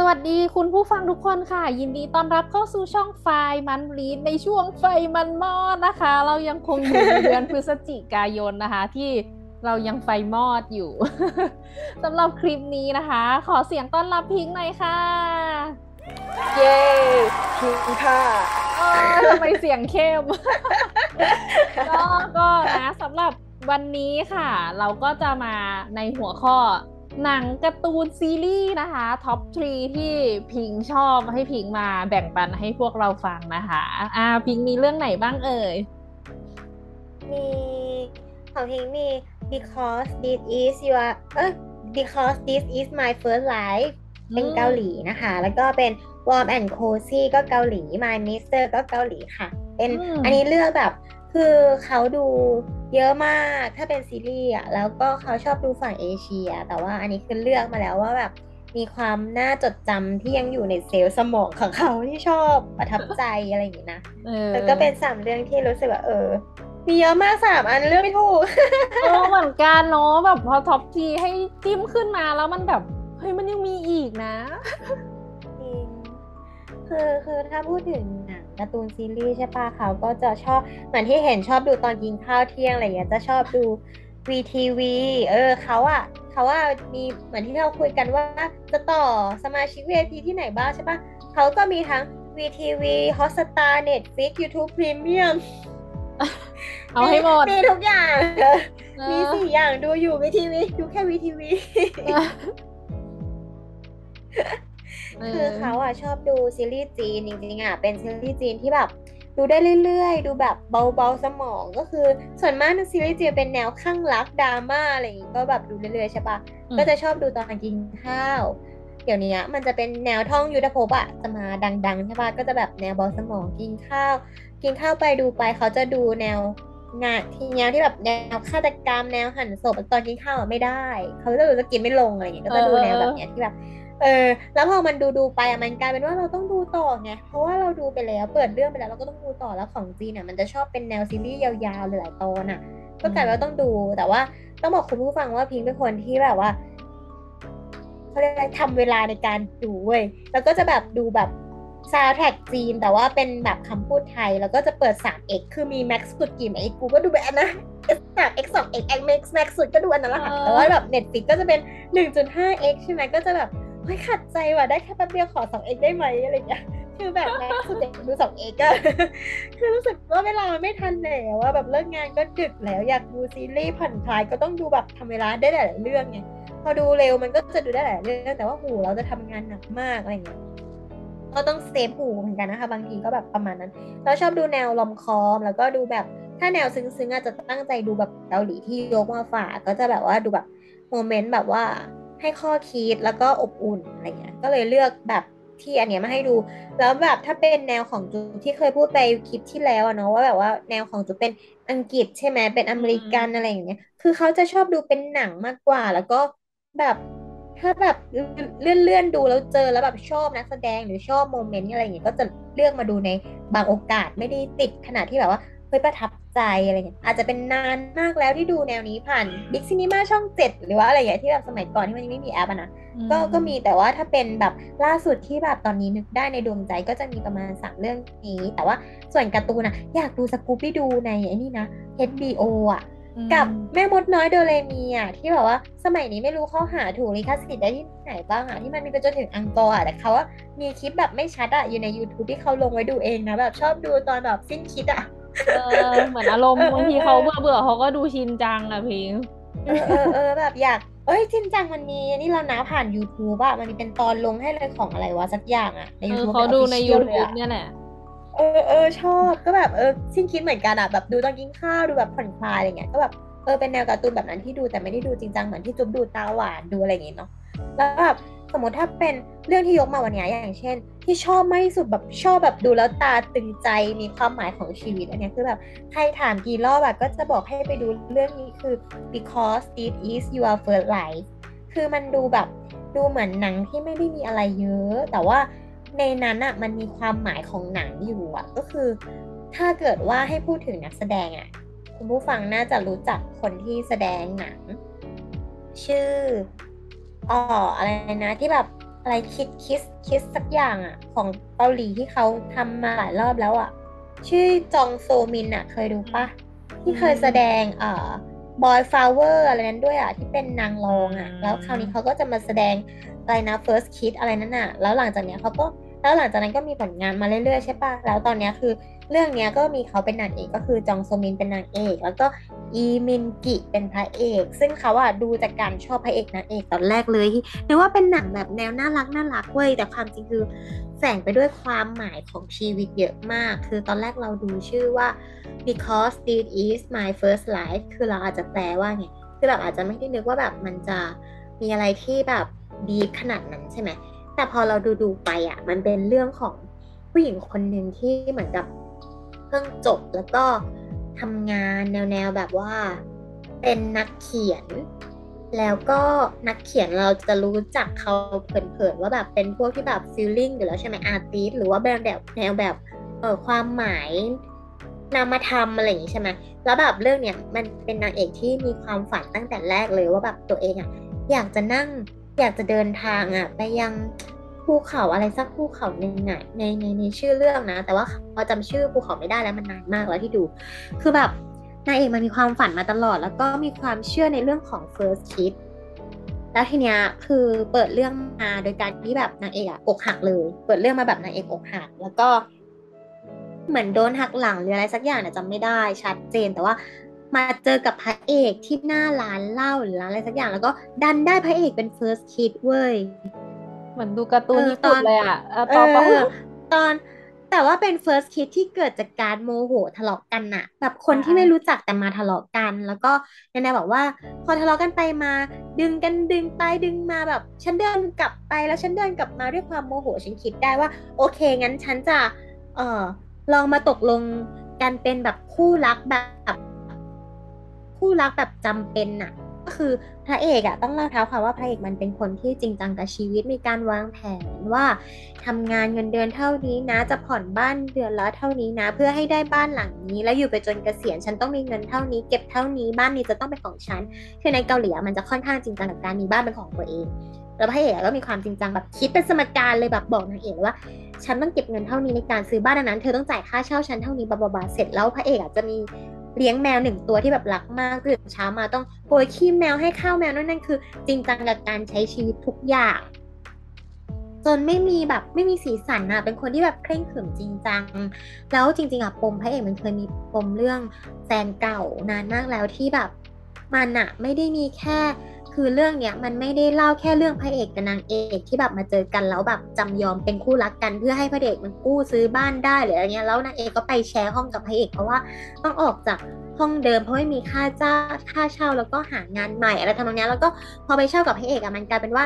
สวัสดีคุณผู้ฟังทุกคนค่ะ ยินดีต้อนรับเข้าสู่ช่องไฟมันรีดในช่วงไฟมันมอดนะคะ เรายังคงอยู่ในเดือนพฤศจิกายนนะคะ ที่เรายังไฟมอดอยู่สำหรับคลิปนี้นะคะ ขอเสียงต้อนรับพิงค์หน่อยค่ะ เย้พิงค่ะเออทำไมเสียงเข้มก็ก็นะสำหรับวันนี้ค่ะ เราก็จะมาในหัวข้อ หนังการ์ตูนซีรีส์นะคะ ท็อปทรีที่พิงชอบให้พิงมาแบ่งปันให้พวกเราฟังนะคะ อ่า พิงมีเรื่องไหนบ้างเอ่ย มีของพิงมี because this is your เอ้ย because this is my first life เป็นเกาหลีนะคะ แล้วก็เป็น warm and cozy ก็เกาหลี my mister ก็เกาหลีค่ะ เป็นอืมอันนี้เลือกแบบ คือเขาดูเยอะมากถ้าเป็นซีรีส์อะแล้วก็เขาชอบดูฝั่งเอเชีย แต่ว่าอันนี้คือเลือกมาแล้วว่าแบบมีความน่าจดจำที่ยังอยู่ในเซลล์สมองของเขาที่ชอบประทับใจอะไรอย่างนี้นะเออแล้วก็เป็นสามเรื่องที่รู้สึกว่าเออ มีเยอะมากสามอันเลือกไม่ถูกเออเหมือนกันเนาะแบบพอท็อปทีให้จิ้มขึ้นมาแล้วมันแบบเฮ้ยมันยังมีอีกนะจริงคือคือถ้าพูดถึงหนัง การ์ตูนซีรีส์ใช่ปะเขาก็จะชอบเหมือนที่เห็นชอบดูตอนกินข้าวเที่ยงอะไรเงี้ยจะชอบดู VTV เออเขาอะเขาอะมีเหมือนที่เราคุยกันว่าจะต่อสมาชิก VIP ที่ไหนบ้างใช่ปะเขาก็มีทั้ง VTV Hotstar Netflix YouTube Premium เอาให้หมด มีทุกอย่างเออมีสี่อย่างดูอยู่ VTV ดูแค่ VTV คือเขาอะชอบดูซีรีส์จีนจริงๆอะเป็นซีรีส์จีนที่แบบดูได้เรื่อยๆ ดูแบบเบาๆสมองก็คือ ส่วนมากในซีรีส์จีนเป็นแนวข้างรักดราม่าอะไรอย่างงี้ก็แบบดูเรื่อยๆใช่ปะอืมก็จะชอบดูตอนกินข้าวเดี๋ยวนี้มันจะเป็นแนวท่องยุทธภพอะจะมาดังๆใช่ปะก็จะแบบแนวเบาสมองกินข้าว กินข้าวไปดูไปเขาจะดูแนวงานที่แนวที่แบบแนวฆาตกรรมแนวหั่นศพตอนกินข้าวอะไม่ได้ เขาจะดูจะกินไม่ลงอะไรอย่างเงี้ยก็จะดูแนวแบบเนี้ยที่แบบ เออ แล้วพอมันดูดูๆไปอะมันกลายเป็นว่าเราต้องดูต่อไง เพราะว่าเราดูไปแล้ว เปิดเรื่องไปแล้วเราก็ต้องดูต่อแล้วของจีนเนี่ยมันจะชอบเป็นแนวซีรีส์ยาวๆหลายๆตอนอะก็กลายเป็นว่าต้องดู แต่ว่าต้องบอกคุณผู้ฟังว่าพิงค์เป็นคนที่แบบว่าเขาเรียกอะไรทำเวลาในการดูเว้ย แล้วก็จะแบบดูแบบซาวแท็กจีน แต่ว่าเป็นแบบคำพูดไทย แล้วก็จะเปิด 3x คือมี max สุดกี่ไหมกูก็ดูแบบอันนะ 3x 2x x max max สุดก็ดูอันนั้นแหละค่ะแต่ว่าแบบ Netflix ก็จะเป็น 1.5x ใช่ไหมก็จะแบบเฮ้ยขัดใจว่ะได้แค่แป๊บเดียวขอ 2x ได้ไหมอะไรเงี้ยคือแบบแม็กซ์สุดเด็กดู 2x ก็คือรู้สึกว่าเวลามันไม่ทันแล้วว่าแบบเลิกงานก็ดึกแล้วอยากดูซีรีส์ผ่อนคลายก็ต้องดูแบบทำเวลาได้หลายเรื่องไงพอดูเร็วมันก็จะดูได้หลายเรื่องแต่ว่าหูเราจะทำงานหนักมากอะไรเงี้ยก็ต้องเซฟหูเหมือนกันนะคะ บางทีก็แบบประมาณนั้น เราชอบดูแนวลอมคอม แล้วก็ดูแบบถ้าแนวซึ้งๆอาจจะตั้งใจดูแบบเกาหลีที่ยกมาฝากก็จะแบบว่าดูแบบโมเมนต์แบบว่า ให้ข้อคิดแล้วก็อบอุ่นอะไรเงี้ย ก็เลยเลือกแบบที่อันเนี้ยมาให้ดู แล้วแบบถ้าเป็นแนวของจูที่เคยพูดไปคลิปที่แล้วอะเนาะว่าแบบว่าแนวของจูเป็นอังกฤษใช่ไหมเป็นอเมริกันอะไรอย่างเงี้ย คือเขาจะชอบดูเป็นหนังมากกว่า แล้วก็แบบถ้าแบบเลื่อนเลื่อนๆดูแล้วเจอแล้วแบบชอบนักแสดงหรือชอบโมเมนต์อะไรอย่างเงี้ยก็จะเลือกมาดูในบางโอกาสไม่ได้ติดขนาดที่แบบว่า เฮ้ยประทับใจอะไรเงี้ยอาจจะเป็นนานมากแล้วที่ดูแนวนี้ผ่าน Big Cinema ช่องเจ็ดหรือว่าอะไรอย่างเงี้ยที่แบบสมัยก่อนที่มันยังไม่มีแอปอะนะก็ก็มีแต่ว่าถ้าเป็นแบบล่าสุดที่แบบตอนนี้นึกได้ในดวงใจก็จะมีประมาณสามเรื่องนี้ แต่ว่าส่วนการ์ตูนนะอยากดู Scooby-Doo ในไอ้นี่นะ HBO อะกับแม่มดน้อยโดเรมีอะที่แบบว่าสมัยนี้ไม่รู้เขาหาถูกลิขสิทธิ์ได้ที่ไหนบ้างอะที่มันมีไปจนถึงอังกอลอะแต่เขาว่ามีคลิปแบบไม่ชัดอะอยู่ใน YouTube ที่เขาลงไว้ดูเองนะแบบชอบดูตอนแบบสิ้นคิดอะ เออเหมือนอารมณ์เออเออบางทีเขาเบื่อเบื่อๆเขาก็ดูชินจังอะพิงค์เออเออเออแบบอยากเอ้ยจริงจังมันมีนี่เรานะผ่าน YouTube อะมันมีเป็นตอนลงให้เลยของอะไรวะสักอย่างอะในเออ YouTube เขาดูในเป็น official เลย YouTube อะเนี่ยแหละเออเออชอบก็แบบเออสิ้นคิดเหมือนกันอะแบบดูตอนกินข้าวดูแบบผ่อนคลายอะไรเงี้ยก็แบบเออเป็นแนวการ์ตูนแบบนั้นที่ดูแต่ไม่ได้ดูจริงจังเหมือนที่จุ๊บดูตาหวานดูอะไรอย่างเงี้ยเนาะแล้วแบบ สมมติถ้าเป็นเรื่องที่ยกมาวันนี้อย่างเช่น ที่ชอบมากที่สุดแบบชอบแบบดูแล้วตาตึงใจมีความหมายของชีวิตอันนี้คือแบบใครถามกี่รอบแบบก็จะบอกให้ไปดูเรื่องนี้คือ because it is your first life คือมันดูแบบดูเหมือนหนังที่ไม่ได้มีอะไรเยอะ แต่ว่าในนั้นอะมันมีความหมายของหนังอยู่อะก็คือ ถ้าเกิดว่าให้พูดถึงนักแสดงอะคุณผู้ฟังน่าจะรู้จักคนที่แสดงหนัง ชื่อ อ๋ออะไรนะที่แบบอะไรคิด kiss kiss สักอย่างอะ ของเกาหลีที่เขาทำมาหลายรอบแล้วอะ ชื่อจองโซมินอะ เคยดูปะที่เคยแสดงเอ่อ Boy Flower อะไรนั้นด้วยอะ ที่เป็นนางรองอะ แล้วคราวนี้เขาก็จะมาแสดงอะไรนะ first kiss อะไรนั่นอะ แล้วหลังจากเนี้ยเขาก็แล้วหลังจากนั้นก็มีผลงานมาเรื่อยๆใช่ปะแล้วตอนเนี้ยคือ เรื่องนี้ก็มีเขาเป็นนางเอกก็คือจองโซมินเป็นนางเอก แล้วก็อีมินกิเป็นพระเอก ซึ่งเขาอะดูจากการชอบพระเอกนางเอกตอนแรกเลยนึกว่าเป็นหนังแบบแนวน่ารักน่ารักเว้ยแต่ความจริงคือแฝงไปด้วยความหมายของชีวิตเยอะมาก คือตอนแรกเราดูชื่อว่า because this is my first life คือเราอาจจะแปลว่าไงคือแบบอาจจะไม่ได้นึกว่าแบบมันจะมีอะไรที่แบบดีขนาดนั้นใช่ไหมแต่พอเราดูดูไปอะมันเป็นเรื่องของผู้หญิงคนหนึ่งที่เหมือนกับ เพิ่งจบแล้วก็ทำงานแนวๆแบบว่า เป็นนักเขียน แล้วก็นักเขียนเราจะรู้จักเขาเผินๆว่าแบบเป็นพวกที่แบบฟิลลิ่งอยู่แล้วใช่ไหมอาร์ติสหรือว่าแบบแบบแนวแบบเออความหมายนามธรรมอะไรอย่างนี้ใช่ไหมแล้วแบบเรื่องเนี้ยมันเป็นนางเอกที่มีความฝันตั้งแต่แรกเลยว่าแบบตัวเองอะอยากจะนั่งอยากจะเดินทางอะไปยัง ภูเขาอะไรสักภูเขาหนึ่งอะในในในชื่อเรื่องนะ แต่ว่าพอจำชื่อภูเขาไม่ได้แล้วมันนานมากแล้วที่ดู คือแบบนางเอกมันมีความฝันมาตลอด แล้วก็มีความเชื่อในเรื่องของ first kiss แล้วทีเนี้ยคือเปิดเรื่องมาโดยการที่แบบนางเอกอะอกหักเลย เปิดเรื่องมาแบบนางเอกอกหัก แล้วก็ เหมือนโดนหักหลังหรืออะไรสักอย่างเนี่ยจำไม่ได้ชัดเจนแต่ว่ามาเจอกับพระเอกที่หน้าร้านเหล้าหรือร้านอะไรสักอย่างแล้วก็ดันได้พระเอกเป็น first kiss เว้ย เหมือนดูการ์ตูนเออญี่ปุ่นตอนเลยอะเออเอต่อไปอตอน แต่ว่าเป็น first kiss ที่เกิดจากการโมโหทะเลาะกันน่ะ แบบคนที่ไม่รู้จักแต่มาทะเลาะกัน แล้วก็แนนบอกว่า พอทะเลาะกันไปมา ดึงกันดึงไปดึงมาแบบ ฉันเดินกลับไปแล้วฉันเดินกลับมาด้วยความโมโหฉันคิดได้ว่า โอเคงั้นฉันจะ เออลองมาตกลงกันเป็นแบบคู่รักแบบ คู่รักแบบจำเป็นน่ะ ก็คือ พระเอกอะต้องเล่าเท้าความว่าพระเอกมันเป็นคนที่จริงจังกับชีวิตมีการวางแผนว่าทำงานเงินเดือนเท่านี้นะ จะผ่อนบ้านเดือนละเท่านี้นะ เพื่อให้ได้บ้านหลังนี้ แล้วอยู่ไปจนเกษียณฉันต้องมีเงินเท่านี้ เก็บเท่านี้บ้านนี้จะต้องเป็นของฉันคือในเกาหลีมันจะค่อนข้างจริงจังกับการมีบ้านเป็นของตัวเองแล้วพระเอกก็มีความจริงจังแบบคิดเป็นสมการเลยแบบบอกนางเอกว่า ฉันต้องเก็บเงินเท่านี้ในการซื้อบ้านนั้น เธอต้องจ่ายค่าเช่าฉันเท่านี้บาบาบาเสร็จแล้วพระเอกอาจจะมี เลี้ยงแมวหนึ่งตัวที่แบบรักมากตื่นเช้ามาต้องโปรยขี้แมวให้ข้าวแมวนั่นนั่นคือ จริงจังกับการใช้ชีวิตทุกอย่าง จนไม่มีแบบไม่มีสีสันอะเป็นคนที่แบบเคร่งขรึมจริงจัง แล้วจริง ๆอะปมพระเอกมันเคยมีปมเรื่องแฟนเก่านานมากแล้วที่แบบมันอะไม่ได้มีแค่ คือเรื่องเนี้ยมันไม่ได้เล่าแค่เรื่องพระเอกกับนางเอกที่แบบมาเจอกันแล้วแบบจำยอมเป็นคู่รักกัน เพื่อให้พระเอกมันกู้ซื้อบ้านได้หรืออะไรเงี้ยแล้วนางเอกก็ไปแชร์ห้องกับพระเอกเพราะว่าต้องออกจากห้องเดิมเพราะไม่มีค่าจ้าค่าเช่าแล้วก็หางานใหม่อะไรทำนองเนี้ยแล้วก็พอไปเช่ากับพระเอกอะมันกลายเป็นว่า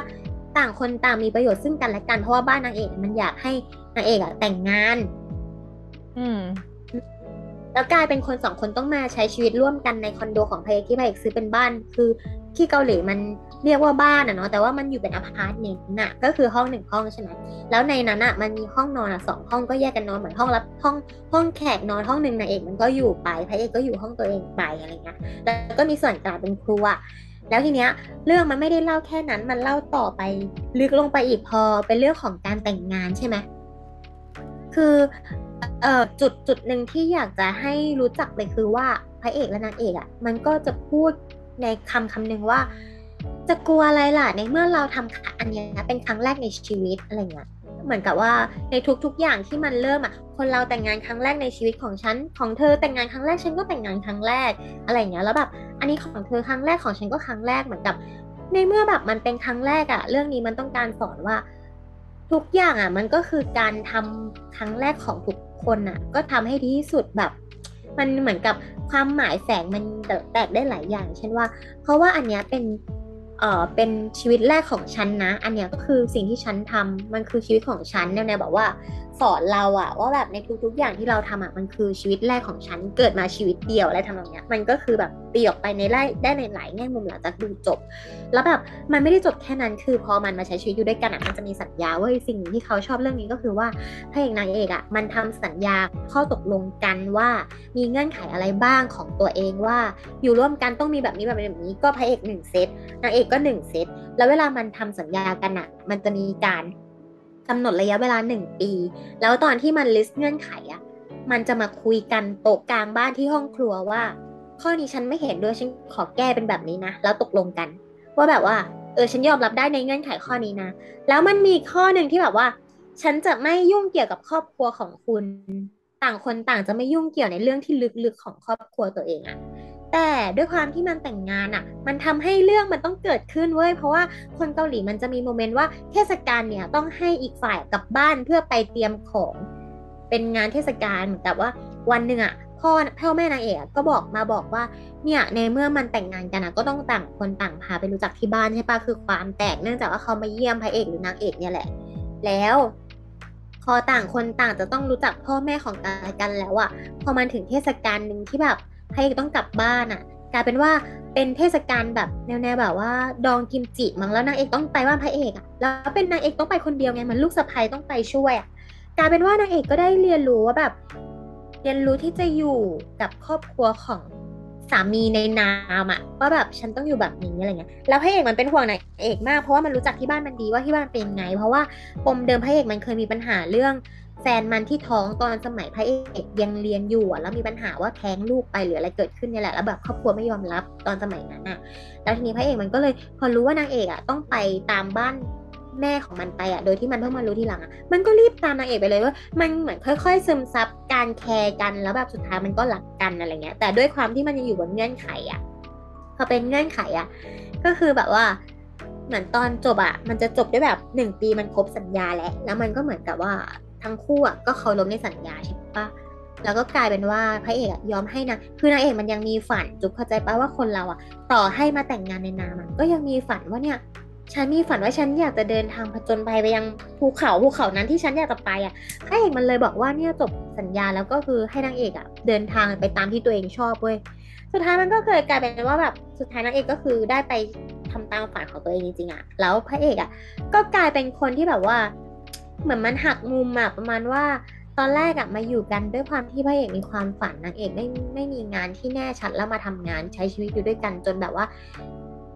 ต่างคนต่างมีประโยชน์ซึ่งกันและกันเพราะว่าบ้านนางเอกมันอยากให้นางเอกอะแต่งงาน อืมแล้วกลายเป็นคนสองคนต้องมาใช้ชีวิตร่วมกันในคอนโดของพระเอกที่พระเอกซื้อเป็นบ้าน คือ ที่เกาหลีมันเรียกว่าบ้านอะเนาะแต่ว่ามันอยู่เป็นอพาร์ตเมนต์น่ะก็คือห้องหนึ่งห้องใช่ไหมแล้วในนั้นอะมันมีห้องนอนอะสองห้องก็แยกกันนอนเหมือนห้องรับห้องห้องแขกนอนห้องหนึ่งนางเอกมันก็อยู่ไปพระเอกก็อยู่ห้องตัวเองไปอะไรเงี้ยแล้วก็มีส่วนกลางเป็นครัวแล้วทีเนี้ยเรื่องมันไม่ได้เล่าแค่นั้นมันเล่าต่อไปลึกลงไปอีกพอเป็นเรื่องของการแต่งงานใช่ไหมคือเอ่อจุดจุดหนึ่งที่อยากจะให้รู้จักเลยคือว่าพระเอกและนางเอกอะมันก็จะพูด ในคำคำหนึ่งว่า จะกลัวอะไรล่ะในเมื่อเราทำอันนี้เป็นครั้งแรกในชีวิตอะไรเงี้ยเหมือนกับว่าในทุกๆอย่างที่มันเริ่มอะคนเราแต่งงานครั้งแรกในชีวิตของฉันของเธอแต่งงานครั้งแรกฉันก็แต่งงานครั้งแรกอะไรเงี้ยแล้วแบบอันนี้ของเธอครั้งแรกของฉันก็ครั้งแรกเหมือนกับ ในเมื่อแบบมันเป็นครั้งแรกอะเรื่องนี้มันต้องการสอนว่า ทุกอย่างอะมันก็คือการทำครั้งแรกของทุกคนอะ ก็ทำให้ดีที่สุดแบบ มันเหมือนกับความหมายแฝงมันแตกได้หลายอย่าง เช่นว่า เพราะว่าอันเนี้ยเป็นเอ่อเป็นชีวิตแรกของฉันนะ อันเนี้ยก็คือสิ่งที่ฉันทำมันคือชีวิตของฉันแนวๆบอกว่าสอนเราอะว่าแบบในทุกๆ อย่างที่เราทำอะมันคือชีวิตแรกของฉันเกิดมาชีวิตเดียวอะไรทำนองเนี้ยมันก็คือแบบตีออกไปในไล่ได้ในหลายแง่มุมหลังจากดูจบ แล้วแบบมันไม่ได้จบแค่นั้นคือพอมันมาใช้ชีวิตอยู่ด้วยกันอะมันจะมีสัญญาว่าสิ่งหนึ่งที่เขาชอบเรื่องนี้ก็คือว่าพระเอกนางเอกอะมันทำสัญญาข้อตกลงกันว่ามีเงื่อนไขอะไรบ้างของตัวเองว่า อยู่ร่วมกันต้องมีแบบนี้แบบนี้แบบนี้ก็พระเอกหนึ่งเซตนางเอกก็หนึ่งเซตแล้วเวลามันทำสัญญากันอะมันจะมีการ กำหนดระยะเวลาหนึ่งปี แล้วตอนที่มันลิสต์เงื่อนไขอะมันจะมาคุยกันโต๊ะกลางบ้านที่ห้องครัวว่า ข้อนี้ฉันไม่เห็นด้วยฉันขอแก้เป็นแบบนี้นะ แล้วตกลงกัน ว่าแบบว่าเออฉันยอมรับได้ในเงื่อนไขข้อนี้นะ แล้วมันมีข้อหนึ่งที่แบบว่า ฉันจะไม่ยุ่งเกี่ยวกับครอบครัวของคุณ ต่างคนต่างจะไม่ยุ่งเกี่ยวในเรื่องที่ลึกๆของครอบครัวตัวเองอะ แต่ด้วยความที่มันแต่งงานอะมันทำให้เรื่องมันต้องเกิดขึ้นเว้ย เพราะว่าคนเกาหลีมันจะมีโมเมนต์ว่าเทศกาลเนี่ยต้องให้อีกฝ่ายกลับบ้านเพื่อไปเตรียมของ เป็นงานเทศกาลเหมือนกับว่าวันหนึ่งอะพ่อพ่อแม่นางเอกก็บอกมาบอกว่าเนี่ยในเมื่อมันแต่งงานกันอะก็ต้องต่างคนต่างพาไปรู้จักที่บ้านใช่ปะคือความแตกเนื่องจากว่าเขามาเยี่ยมพระเอกหรือนางเอกเนี่ยแหละ แล้วพอต่างคนต่างจะต้องรู้จักพ่อแม่ของกันและกันแล้วอะพอมันถึงเทศกาลหนึ่งที่แบบ พระเอกต้องกลับบ้านอะกลายเป็นว่าเป็นเทศกาลแบบแนวๆแบบว่า ดองกิมจิมั้งแล้วนางเอกต้องไปบ้าพระเอกอะแล้วเป็นนางเอกต้องไปคนเดียวไงมันลูกสะใภ้ต้องไปช่วยอะกลายเป็นว่านางเอกก็ได้เรียนรู้ว่าแบบ เรียนรู้ที่จะอยู่กับครอบครัวของสามีในนามอะว่าแบบฉันต้องอยู่แบบนี้อะไรเงี้ยแล้วพระเอกมันเป็นห่วงนางเอกมากเพราะว่ามันรู้จักที่บ้านมันดีว่าที่บ้านเป็นไง เพราะว่าปมเดิมพระเอกมันเคยมีปัญหาเรื่อง แฟนมันที่ท้องตอนสมัยพระเอกยังเรียนอยู่แล้วมีปัญหาว่าแท้งลูกไปหรืออะไรเกิดขึ้นเนี่ยแหละแล้วแบบครอบครัวไม่ยอมรับตอนสมัยนั้นอะแล้วทีนี้พระเอกมันก็เลยพอรู้ว่านางเอกอะต้องไปตามบ้านแม่ของมันไปอะโดยที่มันเพิ่งมารู้ทีหลังอะมันก็รีบตามนางเอกไปเลยว่ามันเหมือนค่อย ๆ ซึมซับการแคร์กันแล้วแบบสุดท้ายมันก็หลักกันอะไรเงี้ย แต่ด้วยความที่มันยังอยู่บนเงื่อนไขอะพอเป็นเงื่อนไขอะก็คือแบบว่าเหมือนตอนจบอะมันจะจบด้วยแบบหนึ่งปีมันครบสัญญาแล้วแล้วมันก็เหมือนกับว่า ทั้งคู่อะก็เคารพในสัญญาใช่ปะแล้วก็กลายเป็นว่าพระเอกอะยอมให้นะคือนางเอกมันยังมีฝันจุ๊บเข้าใจปะว่าคนเราอะ ต่อให้มาแต่งงานในนามก็ยังมีฝันว่าเนี่ยฉันมีฝันว่าฉันอยากจะเดินทางผจญภัยไปยังภูเขาภูเขานั้นที่ฉันอยากจะไปอะพระเอกมันเลยบอกว่าเนี่ยจบสัญญาแล้วก็คือให้นางเอกอะเดินทางไปตามที่ตัวเองชอบเว้ยสุดท้ายมันก็เคยกลายเป็นว่าแบบสุดท้ายนางเอกก็คือได้ไปทำตามฝันของตัวเองจริงๆอะแล้วพระเอกอะก็กลายเป็นคนที่แบบว่า เหมือนมันหักมุมอะประมาณว่า ตอนแรกอะมาอยู่กันด้วยความที่พระเอกมีความฝันนางเอกไม่ไม่มีงานที่แน่ชัดแล้วมาทำงานใช้ชีวิตอยู่ด้วยกันจนแบบว่า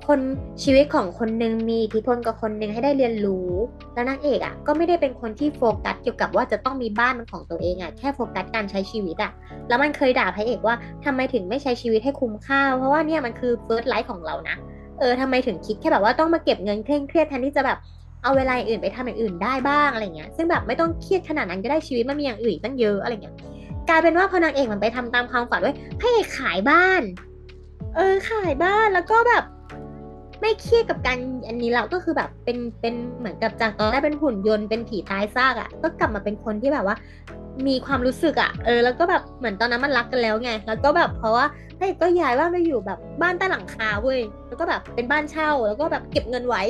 คนชีวิตของคนหนึ่งมีอิทธิพลกับคนหนึ่งให้ได้เรียนรู้ แล้วนางเอกอะก็ไม่ได้เป็นคนที่โฟกัสเกี่ยวกับว่าจะต้องมีบ้านเป็นของตัวเองอะแค่โฟกัสการใช้ชีวิตอะแล้วมันเคยด่าพระเอกว่าทำไมถึงไม่ใช้ชีวิตให้คุ้มค่า เพราะว่าเนี่ยมันคือ first life ของเรานะเออทำไมถึงคิดแค่แบบว่าต้องมาเก็บเงินเคร่งเครียดแทนที่จะแบบ เอาเวลาอื่นไปทำอย่างอื่นได้บ้างอะไรเงี้ยซึ่งแบบไม่ต้องเครียดขนาดนั้นก็ได้ชีวิตมันมีอย่างอื่นตั้งเยอะอะไรเงี้ยกลายเป็นว่าพอนางเอกมันไปทำตามความฝันไว้พระเอกขายบ้าน เออขายบ้านแล้วก็แบบ ไม่เครียดกับการอันนี้แล้วก็คือแบบเป็นเป็นเหมือนกับจากตอนแรกเป็นหุ่นยนต์เป็นผีตายซากอะ่ะ ก็กลับมาเป็นคนที่แบบว่า มีความรู้สึกอะ่ะ เออ แล้วก็แบบเหมือนตอนนั้นมันรักกันแล้วไง แล้วก็แบบเพราะว่าพระเอกก็ย้ายบ้านไปอยู่แบบบ้านใต้หลังคาเว้ย แล้วก็แบบเป็นบ้านเช่า แล้วก็แบบเก็บเงินไว้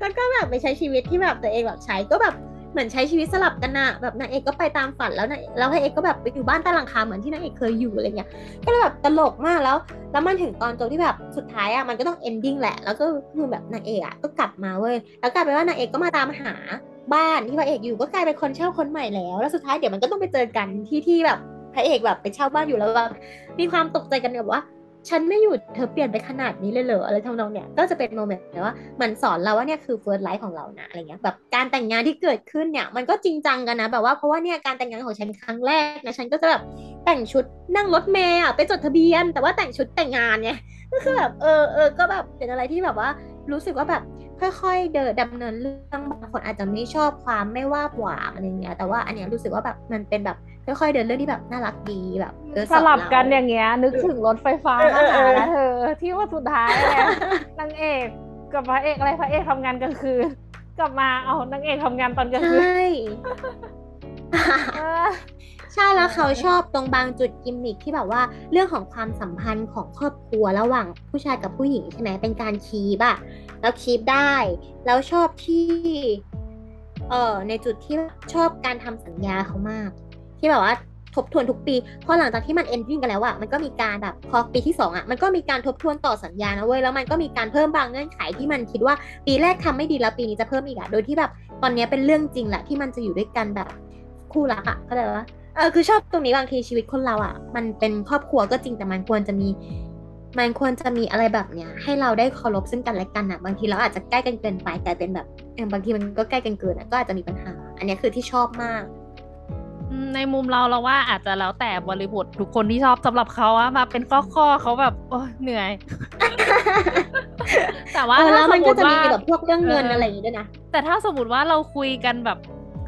แล้วก็แบบไปใช้ชีวิตที่แบบตัวเองแบบใช้ก็แบบเหมือนใช้ชีวิตสลับกันอะแบบนางเอกก็ไปตามฝันแล้วนางแล้วพระเอกก็แบบไปอยู่บ้านใต้หลังคาเหมือนที่นางเอกเคยอยู่อะไรเงี้ยก็เลยแบบตลกมากแล้ว แล้วมันถึงตอนจบที่แบบสุดท้ายอะมันก็ต้อง ending แหละ แล้วก็คือแบบนางเอกอะก็กลับมาเว้ยแล้วกลายเป็นว่านางเอกก็มาตามหาบ้านที่พระเอกอยู่ก็กลายเป็นคนเช่าคนใหม่แล้ว แล้วสุดท้ายเดี๋ยวมันก็ต้องไปเจอกันที่ที่แบบพระเอกแบบไปเช่าบ้านอยู่แล้วแบบมีความตกใจกันแบบว่า ฉันไม่อยู่เธอเปลี่ยนไปขนาดนี้เลยเหรออะไรทำนองเนี้ยก็จะเป็น moment แบบว่ามันสอนเราว่าเนี่ยคือ first life ของเรานะอะไรเงี้ยแบบการแต่งงานที่เกิดขึ้นเนี่ยมันก็จริงจังกันนะแบบว่าเพราะว่าเนี่ยการแต่งงานของฉันครั้งแรกนะฉันก็จะแบบแต่งชุดนั่งรถเมล์ไปจดทะเบียน แต่ว่าแต่งชุดแต่งงานไงก็คือแบบเออเออก็แบบเป็นอะไรที่แบบว่ารู้สึกว่าแบบค่อยๆ เดินดำเนินเรื่องบางคนอาจจะไม่ชอบความไม่ว่าหวาอะไรเงี้ยแต่ว่าอันเนี้ยรู้สึกว่าแบบมันเป็นแบบ ค่อยๆเดินเรื่องที่แบบน่ารักดีแบบเออสลับกันเราอย่างเงี้ย นึกถึงรถไฟฟ้าเออมาเออหาเออแล้วเธอ ที่ว่าสุดท้ายแล้วนางเอกกับพระเอกอะไรพระเอกทำงานกลางคืนกลับมาเอานางเอกทำงานตอนกลางใชคืน่เออใช่แล้วเขาชอบตรงบางจุดกิมมิคที่แบบว่าเรื่องของความสัมพันธ์ของครอบครัวระหว่างผู้ชายกับผู้หญิงใช่ไหมเป็นการคีบอะแล้วคีบได้ แล้วชอบที่ เออในจุดที่ชอบการทำสัญญาเขามาก ที่แบบว่าทบทวนทุกปี พอหลังจากที่มัน ending กันแล้วอะมันก็มีการแบบพอปีที่สองอะมันก็มีการทบทวนต่อสัญญานะเว้ย แล้วมันก็มีการเพิ่มบางเงื่อนไขที่มันคิดว่าปีแรกทำไม่ดีแล้วปีนี้จะเพิ่มอีกอะโดยที่แบบตอนนี้เป็นเรื่องจริงแหละที่มันจะอยู่ด้วยกันแบบคู่รักอะเข้าใจปะเออคือชอบตรงนี้บางทีชีวิตคนเราอะมันเป็นครอบครัวก็จริงแต่มันควรจะมี มันควรจะมีอะไรแบบเนี้ย ให้เราได้เคารพซึ่งกันและกันอะบางทีเราอาจจะใกล้กันเกินไปกลายเป็นแบบบางทีมันก็ใกล้กันเกินอะก็อาจจะมีปัญหา อันนี้คือที่ชอบมาก ในมุมเราเราว่าอาจจะแล้วแต่บริบททุกคนที่ชอบสำหรับเขาอะมาเป็นข้อข้อๆเขาแบบโอ้ยเหนื่อย แต่ว่าเออถ้าแล้วสมัมนมก็ติจะมีว่าแบบพวกเรื่องเงินเออออะไรอย่างงี้ด้วยนะแต่ถ้าสมมติว่าเราคุยกันแบบ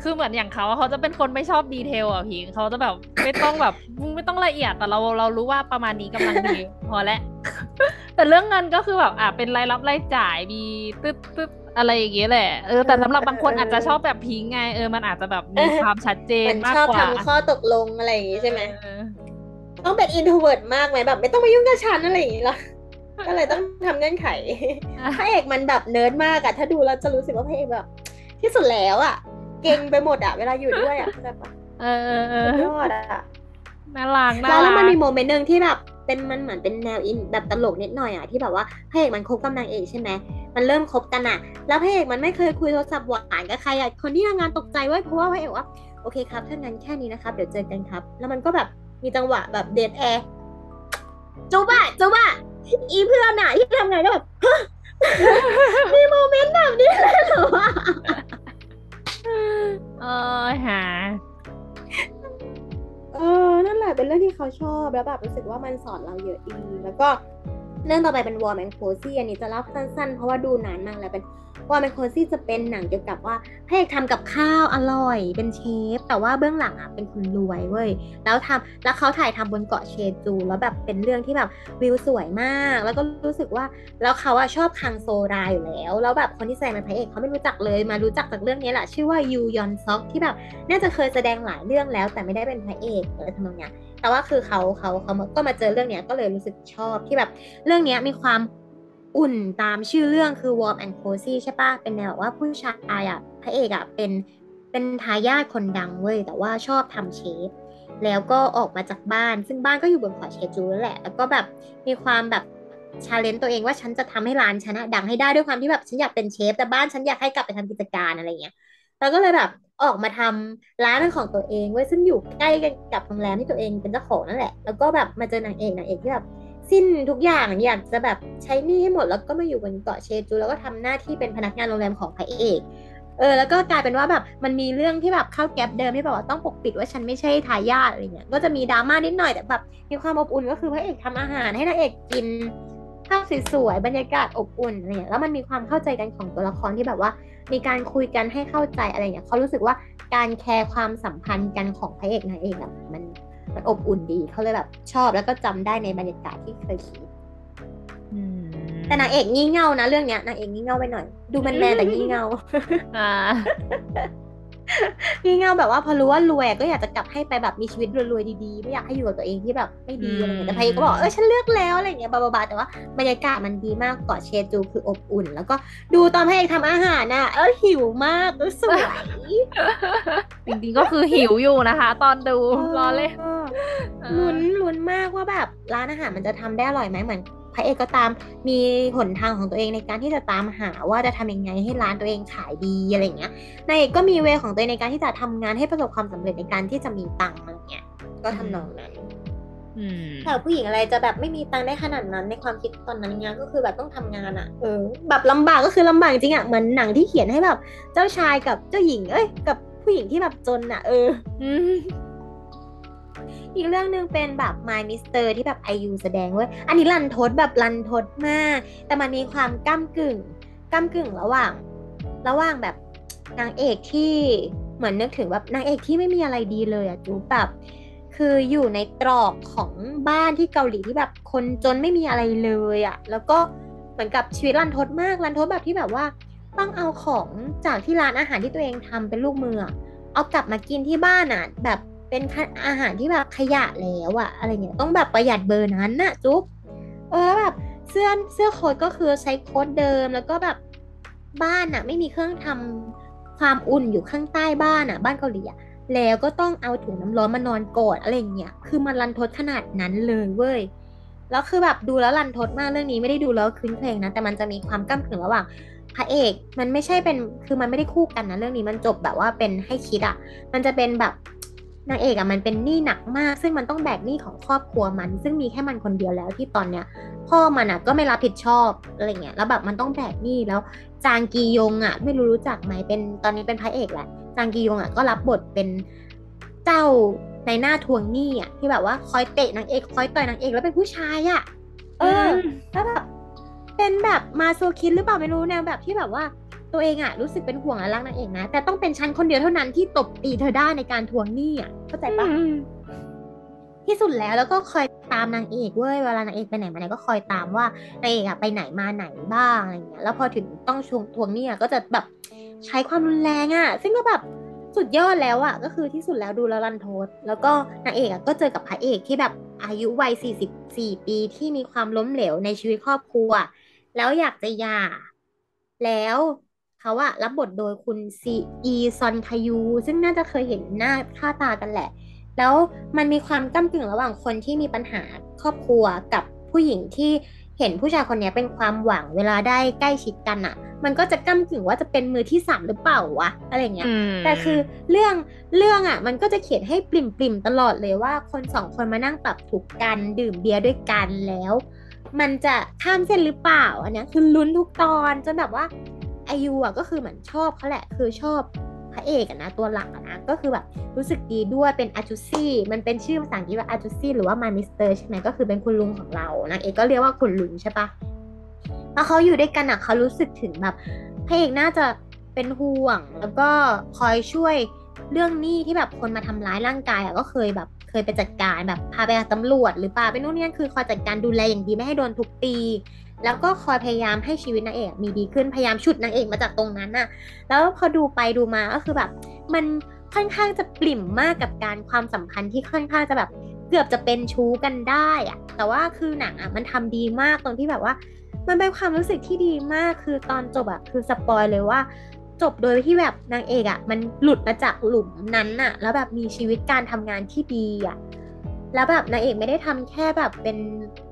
คือเหมือนอย่างเขาอะเขาจะเป็นคนไม่ชอบดีเทลอะพิงเขาจะแบบไม่ต้องแบบไม่ต้องละเอียดแต่เราเรารู้ว่าประมาณนี้กำลังดีพอแล้วแต่เรื่องเงินก็คือแบบอะเป็นรายรับรายจ่ายมีตึ๊ดตึ๊ด อะไรอย่างเงี้ยแหละเออแต่สำหรับบางคนอาจจะชอบแบบพิงไงเออมันอาจจะแบบมีความชัดเจนมันมากชอบกว่าทำข้อตกลงอะไรอย่างงี้ใช่ไหมเออต้องเป็น introvert มากไหมแบบไม่ต้องมายุ่งกับฉันอะไรอย่างงี้หรอก็เลยต้องทำเงื่อนไขพระเอกมันแบบเนิร์ดมากอะถ้าดูแล้วจะรู้สึกว่าพระเอกแบบ ที่สุดแล้วอะเก่งไปหมดอะเวลาอยู่ด้วยอะเข้าใจปะเออเออเออยอดอะน่ารักน่าแล้วรัแล้วกมันมีโมเมนต์หนึ่งที่แบบ เป็นมันเหมือนเป็นแนวอินแบบตลกนิดหน่อยอะที่แบบว่าพระเอกมันคบกับนางเอกใช่ไหมมันเริ่มคบกันอะแล้วพระเอกมันไม่เคยคุยโทรศัพท์หวานกับใครอะคนที่ทำงานตกใจเว้เพราะว่าพระเอกว่าโอเคครับถ้างั้นแค่นี้นะครับเดี๋ยวเจอกันครับ แล้วมันก็แบบมีจังหวะแบบ dead air จูบะจูบะอีเพื่อนอะที่ทำงานก็แบบมีโมเมนต์แบบนี้เลยเหรอวะเออหา เออ นั่นแหละเป็นเรื่องที่เขาชอบแล้วแบบรู้สึกว่ามันสอนเราเยอะดีแล้วก็เรื่องต่อไปเป็น Warm and Cozy อันนี้จะเล่าสั้นๆ เพราะว่าดูนานมากแล้วเป็น Warm and Cozy จะเป็นหนังเกี่ยวกับว่าพระเอกทำกับข้าวอร่อย เป็นเชฟ แต่ว่าเบื้องหลังอะเป็นคนรวยเว้ยแล้วทำแล้วเขาถ่ายทำบนเกาะเชจูแล้วแบบเป็นเรื่องที่แบบวิวสวยมาก แล้วก็รู้สึกว่าแล้วเขาอะชอบคังโซราอยู่แล้ว แล้วแบบคนที่แสดงเป็นพระเอกเขาไม่รู้จักเลยมารู้จักจากเรื่องนี้แหละชื่อว่ายูยอนซอกที่แบบน่าจะเคยแสดงหลายเรื่องแล้ว แต่ไม่ได้เป็นพระเอกอะไรทำนองเนี้ยแต่ว่าคือเขาเขาเขาก็มาเจอเรื่องเนี้ยก็เลยรู้สึกชอบที่แบบ เรื่องเนี้ยมีความ อุ่นตามชื่อเรื่องคือ Warm and Cozy ใช่ปะเป็นแนวแบบว่าผู้ชายอะพระเอกอะเป็นเป็นทายาทคนดังเว้ยแต่ว่าชอบทำเชฟแล้วก็ออกมาจากบ้าน ซึ่งบ้านก็อยู่บนเกาะเชจูนั่นแหละ แล้วก็แบบมีความแบบชาเลนจ์ตัวเองว่าฉันจะทำให้ร้านฉันะดังให้ได้ด้วยความที่แบบฉันอยากเป็นเชฟ แต่บ้านฉันอยากให้กลับไปทำกิจการอะไรเงี้ยแล้วก็เลยแบบออกมาทำร้านเป็นของตัวเองเว้ยซึ่งอยู่ใกล้กันกับโรงแรมที่ตัวเองเป็นเจ้าของนั่นแหละ แล้วก็แบบมาเจอนางเอกนางเอกที่แบบ สิ้นทุกอย่างอยากจะแบบใช้หนี้ให้หมดแล้วก็มาอยู่บนเกาะเชจู แล้วก็ทำหน้าที่เป็นพนักงานโรงแรมของพระเอกเออแล้วก็กลายเป็นว่าแบบมันมีเรื่องที่แบบเข้าแก๊ปเดิมที่แบบว่าต้องปกปิดว่าฉันไม่ใช่ทายาทอะไรเงี้ยก็จะมีดราม่านิดหน่อยแต่แบบมีความอบอุ่นก็คือพระเอกทำอาหารให้นางเอกกินภาพสวยๆบรรยากาศอบอุ่นอะไรเงี้ยแล้วมันมีความเข้าใจกันของตัวละครที่แบบว่า มีการคุยกันให้เข้าใจอะไรเงี้ยเขารู้สึกว่าการแคร์ความสัมพันธ์กันของพระเอกนางเอกอะมัน มันอบอุ่นดีเขาเลยแบบชอบแล้วก็จำได้ในบรรยากาศที่เคยคิดอืมแต่นางเอกงี่เง่านะเรื่องเนี้ยนางเอกงี่เง่าไปหน่อย ดูแมนแมนๆแต่งี่เง่าอ่า งี่เง่าแบบว่าพอรู้ว่ารวยก็อยากจะกลับให้ไปแบบมีชีวิตรวยๆดีๆ ไม่อยากให้อยู่กับตัวเองที่แบบไม่ดีอะไรเงี้ยแต่พระเอกก็บอกเออฉันเลือกแล้วอะไรเงี้ยบาบาๆแต่ว่าบรรยากาศมันดีมากเกาะเชจูคืออบอุ่น แล้วก็ดูตอนพระเอกทำอาหารน่ะเออหิวมากเออสวยจริงๆก็คือหิวอยู่นะคะ ตอนดูรอเล่นเออลุ้นลุ้นมากว่าแบบร้านอาหารมันจะทำได้อร่อยไหมเหมือนพ ระเอกก็ตามมีหนทางของตัวเองในการที่จะตามหาว่าจะทำยังไงให้ร้านตัวเองขายดีอะไรเงี้ยนายเอกก็มีเวของตัวเองในการที่จะทำงานให้ประสบความสำเร็จในการที่จะมีตังค์อะไรเงี้ยก็ทำนองนั้นอืมแต่ผู้หญิงอะไรจะแบบไม่มีตังค์ได้ขนาดนั้นในความคิดตอนนั้นเนี่ยก็คือแบบต้องทำงานอะเออแบบลำบากก็คือลำบากจริงอะเหมือนหนังที่เขียนให้แบบ เจ้าชายกับเจ้าหญิง เอ้ย กับผู้หญิงที่แบบจนอะเออ อีกเรื่องหนึ่งเป็นแบบ My Mister ที่แบบไอยูแสดงเว้ยอันนี้รันทดแบบรันทดมาก แต่มันมีความก้ากึ่งก้ากึ่งระหว่าง ระหว่างแบบนางเอกที่เหมือนนึกถึงแบบนางเอกที่ไม่มีอะไรดีเลยอะจูแบบคืออยู่ในตรอกของบ้านที่เกาหลีที่แบบคนจนไม่มีอะไรเลยอะแล้วก็เหมือนกับชีวิตรันทดมากรันทดแบบที่แบบว่าต้องเอาของจากที่ร้านอาหารที่ตัวเองทำเป็นลูกมือเอากลับมากินที่บ้านอะแบบ เป็นอาหารที่แบบขยะแล้วอะอะไรเงี้ยต้องแบบประหยัดเบอร์นั้นน่ะจุ๊บเออแบบเสื้อเสื้อโค้ทก็คือใช้โค้ทเดิมแล้วก็แบบบ้านอะไม่มีเครื่องทำความอุ่นอยู่ข้างใต้บ้านอะบ้านเกาหลีอะแล้วก็ต้องเอาถุงน้ำร้อนมานอนกอดอะไรเงี้ยคือมันรันทดขนาดนั้นเลยเว้ยแล้วคือแบบดูแล้วรันทดมากเรื่องนี้ไม่ได้ดูแล้วคืนเพลงนะแต่มันจะมีความก้ากึ่งระหว่างพระเอกมันไม่ใช่เป็นคือมันไม่ได้คู่กันนะเรื่องนี้มันจบแบบว่าเป็นให้คิดอะมันจะเป็นแบบ นางเอกอะมันเป็นหนี้หนักมาก ซึ่งมันต้องแบกหนี้ของครอบครัวมัน ซึ่งมีแค่มันคนเดียวแล้วที่ตอนเนี้ย พ่อมันอะก็ไม่รับผิดชอบอะไรเงี้ยแล้วแบบมันต้องแบกหนี้แล้วจางกียงอะไม่รู้รู้จักไหมเป็นตอนนี้เป็นพระเอกแหละจางกียงอะก็รับบทเป็นเจ้าในหน้าทวงหนี้อะที่แบบว่าคอยเตะนางเอกคอยต่อยนางเอกแล้วเป็นผู้ชายอะเออแล้วแบบเป็นแบบมาโซคินหรือเปล่าไม่รู้แนวแบบที่แบบว่า ตัวเองอะรู้สึกเป็นห่วงและรักนางเอกนะ แต่ต้องเป็นฉันคนเดียวเท่านั้นที่ตบตีเธอได้ในการทวงหนี้อะเข้าใจปะที่สุดแล้วแล้วก็คอยตามนางเอกเว้ยเวลานางเอกไปไหนมาไหนก็คอยตามว่านางเอกอะไปไหนมาไหนบ้างอะไรเงี้ยแล้วพอถึงต้องชงทวงหนี้อะก็จะแบบใช้ความรุนแรงอะซึ่งก็แบบสุดยอดแล้วอะก็คือที่สุดแล้วดูแล้วรันทดแล้วก็นางเอกอะก็เจอกับพระเอกที่แบบอายุวัย44 ปีที่มีความล้มเหลวในชีวิตครอบครัว แล้วอยากจะหย่าแล้ว เขาอะรับบทโดยคุณซีอีซอนคายู ซึ่งน่าจะเคยเห็นหน้าค่าตากันแหละ แล้วมันมีความก้ากึ่งระหว่างคนที่มีปัญหาครอบครัวกับผู้หญิงที่เห็นผู้ชายคนนี้เป็นความหวังเวลาได้ใกล้ชิดกันอะมันก็จะก้ากึ่งว่าจะเป็นมือที่สามหรือเปล่าวะอะไรเงี้ยแต่คือเรื่องเรื่องอะมันก็จะเขียนให้ปริ่มปริ่มๆตลอดเลยว่าคนสองคนมานั่งปรับทุกข์กันดื่มเบียร์ด้วยกันแล้ว มันจะข้ามเส้นหรือเปล่า อันเนี้ยคือลุ้นทุกตอนจนแบบว่า IU อะก็คือเหมือนชอบเขาแหละ คือชอบพระเอกอะนะตัวหลักอะนะก็คือแบบรู้สึกดีด้วยเป็น 아저씨 มันเป็นชื่อภาษาอังกฤษว่า 아저씨 หรือว่า My Mister ใช่ไหมก็คือเป็นคุณลุงของเรานางเอกก็เรียกว่าคุณลุงใช่ปะพอเขาอยู่ด้วยกันอะเขารู้สึกถึงแบบพระเอกน่าจะเป็นห่วง แล้วก็คอยช่วยเรื่องหนี้ที่แบบคนมาทำร้ายร่างกายอะก็เคยแบบเคยไปจัดการแบบพาไปหาตำรวจหรือป่าไปนู่นนี่นั่นคือคอยจัดการดูแลอย่างดีไม่ให้โดนทุบตี แล้วก็คอยพยายามให้ชีวิตนางเอกมีดีขึ้นพยายามฉุดนางเอกมาจากตรงนั้นน่ะ แล้วพอดูไปดูมาก็คือแบบ มันค่อนข้างจะปริ่มมากกับการความสัมพันธ์ที่ค่อนข้างจะแบบเกือบจะเป็นชู้กันได้อะแต่ว่าคือหนังอะมันทำดีมากตรงที่แบบว่า มันเป็นความรู้สึกที่ดีมากคือตอนจบอะคือสปอยเลยว่าจบโดยที่แบบนางเอกอะมันหลุดมาจากหลุมนั้นอะแล้วแบบมีชีวิตการทำงานที่ดีอะ แล้วแบบนางเอกไม่ได้ทำแค่แบบเป็น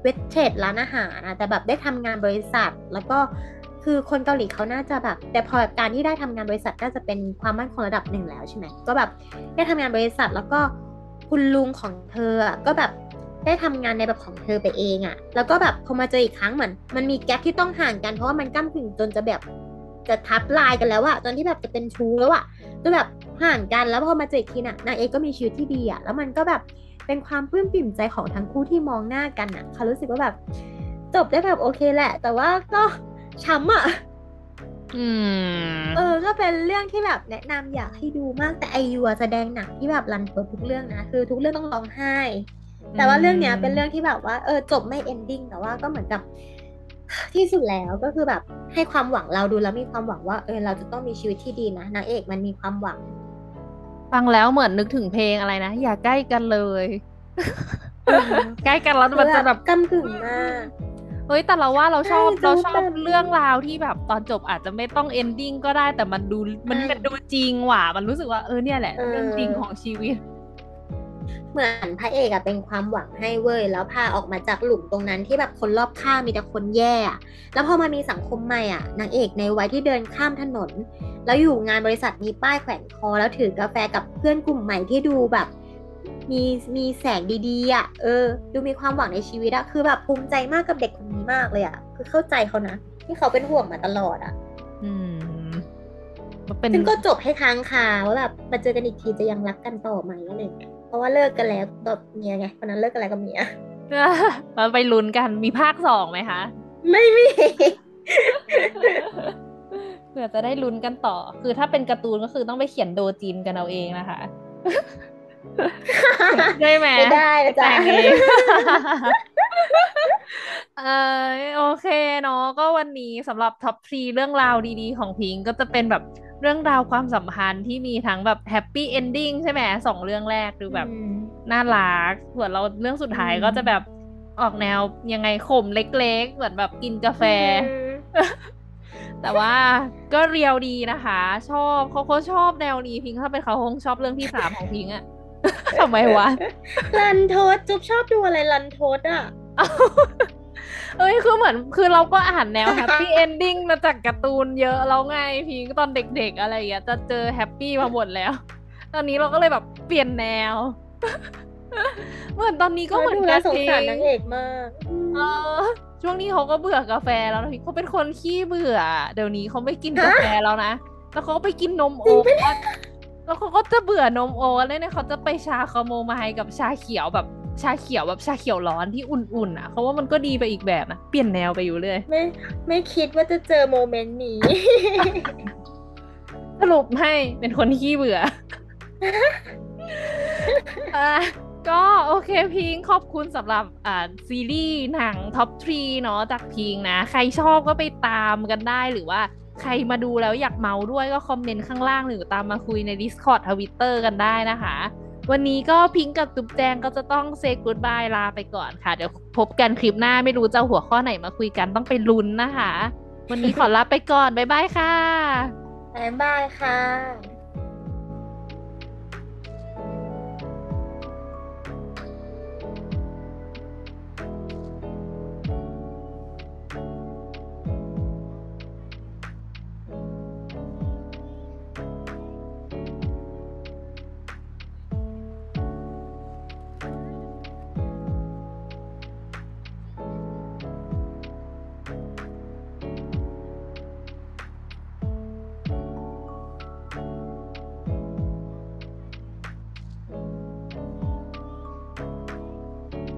เวทเทรดร้านอาหารนะแต่แบบได้ทำงานบริษัท แล้วก็คือคนเกาหลีเขาน่าจะแบบ แต่พอการที่ได้ทำงานบริษัทน่าจะเป็นความมั่นคงระดับหนึ่งแล้วใช่ไหมก็แบบได้ทำงานบริษัทแล้วก็คุณลุงของเธออะก็แบบได้ทำงานในแบบของเธอไปเองอะแล้วก็แบบพอมาเจออีกครั้งเหมือนมันมีแกลบที่ต้องห่างกันเพราะว่ามันก้ากึ่งจนจะแบบจะทับลายกันแล้วอะจนที่แบบจะเป็นชู้แล้วอะก็แบบห่างกันแล้วพอมาเจออีกทีน่ะนางเอกก็มีชีวิตที่ดีอะแล้วมันก็แบบ เป็นความปลื้มปิ่มใจของทั้งคู่ที่มองหน้ากันอะเขารู้สึกว่าแบบ จบได้แบบโอเคแหละ แต่ว่าก็ช้ำอะอืมเออ ก็เป็นเรื่องที่แบบแนะนำอยากให้ดูมากแต่ไอยูอะแสดงหนังที่แบบรันเปิดทุกเรื่องนะคือทุกเรื่องต้องร้องไห้ แต่ว่าเรื่องเนี้ยเป็นเรื่องที่แบบว่าเออจบไม่ ending แต่ว่าก็เหมือนกับที่สุดแล้วก็คือแบบให้ความหวังเราดูแล้วมีความหวังว่าเออเราจะต้องมีชีวิตที่ดีนะนางเอกมันมีความหวัง ฟังแล้วเหมือนนึกถึงเพลงอะไรนะ อย่าใกล้กันเลย ใกล้กันแล้วมันจะแบบกำกึ่งมากเฮ้ยแต่เราว่าเราชอบใช่เราชอบแบบนี้เรื่องราวที่แบบตอนจบอาจจะไม่ต้อง ending ก็ได้แต่มันดูมันใช่มันดูจริงว่ะมันรู้สึกว่าเออเนี่ยแหละเออเรื่องจริงของชีวิต เหมือนพระเอกอะเป็นความหวังให้เว้ยแล้วพาออกมาจากหลุมตรงนั้นที่แบบคนรอบข้างมีแต่คนแย่อะแล้วพอมามีสังคมใหม่อะนางเอกในวัยที่เดินข้ามถนน แล้วอยู่งานบริษัทมีป้ายแขวนคอ แล้วถือกาแฟกับเพื่อนกลุ่มใหม่ที่ดูแบบมีมีแสงดีๆอะเออ ดูมีความหวังในชีวิตอะคือแบบภูมิใจมากกับเด็กคนนี้มากเลยอะคือเข้าใจเขานะที่เขาเป็นห่วงมาตลอดอะอืมมันเป็นซึ่งก็จบให้ค้างคาว่าแบบมาเจอกันอีกทีจะยังรักกันต่อไหมอะไรอย่างเงี้ยเพ ราะว่าเลิกกันแล้วแบบเมียไงคนนั้นเลิกกันแล้วกับเมียเราไปลุ้นกันมีภาคสองไหมคะ ไม่มีเผื่อจะได้ลุ้นกันต่อ คือถ้าเป็นการ์ตูนก็คือต้องไปเขียนโดจินกันเอาเองนะคะได้ไหมไม่ได้นะจ๊ะแต่งเองเออโอเคเนาะก็วันนี้สำหรับ top three เรื่องราวดีๆ ของพิงค์ก็จะเป็นแบบ เรื่องราวความสัมพันธ์ที่มีทั้งแบบ happy ending ใช่ไหมสองเรื่องแรกดูแบบอืมน่ารักส่วนเราเรื่องสุดท้ายอืมก็จะแบบออกแนวยังไงขมเล็กๆ เหมือนแบบกินกาแฟ แต่ว่าก็ real ดีนะคะ ชอบเขาเขาชอบแนวนี้พิงค์ถ้าเป็นเขาคงชอบเรื่องที่สามของพิงค์อะทำไมวะ ลันโทษจุ๊บชอบดูอะไรลันโทษอะ เอ้ยคือเหมือนคือเราก็อ่านแนว happy ending มาจากการ์ตูนเยอะแล้วไงพิงค์ตอนเด็กๆอะไรอย่างเงี้ยจะเจอแฮปปี้มาหมดแล้ว ตอนนี้เราก็เลยแบบเปลี่ยนแนว เหมือนตอนนี้ก็เหมือนดูกัแลนสงสารพินางเอกมากเออช่วงนี้เขาก็เบื่อกาแฟแล้วนะพี่เขาเป็นคนขี้เบื่อ เดี๋ยวนี้เขาไม่กินกาแฟแล้วนะแล้วเขาก็ไปกินนมโอ๊ตแล้วเขาก็จะเบื่อนมโอ๊ตเลยเนี่ยเขาจะไปชาคาโมไมล์กับชาเขียวแบบ ชาเขียวแบบชาเขียวร้อนที่อุ่นๆอะเขาว่ามันก็ดีไปอีกแบบนะเปลี่ยนแนวไปอยู่เลยไม่ไม่คิดว่าจะเจอโมเมนต์นี้ สรุปให้เป็นคนขี้เบื่ออะก็โอเคพิงขอบคุณสำหรับอ่าซีรีส์หนัง top three เนาะจากพิงนะ ใครชอบก็ไปตามกันได้หรือว่าใครมาดูแล้วอยากเมาด้วยก็คอมเมนต์ข้างล่างหรือตามมาคุยใน Discord ทวิตเตอร์กันได้นะคะ วันนี้ก็พิงกับตุ๊บแจงก็จะต้องเซ y กูดบายลาไปก่อนค่ะ เดี๋ยวพบกันคลิปหน้าไม่รู้จะหัวข้อไหนมาคุยกันต้องไปลุ้นนะคะ วันนี้ขอลาไปก่อน บ๊ายบายค่ะ บ๊ายบายค่ะ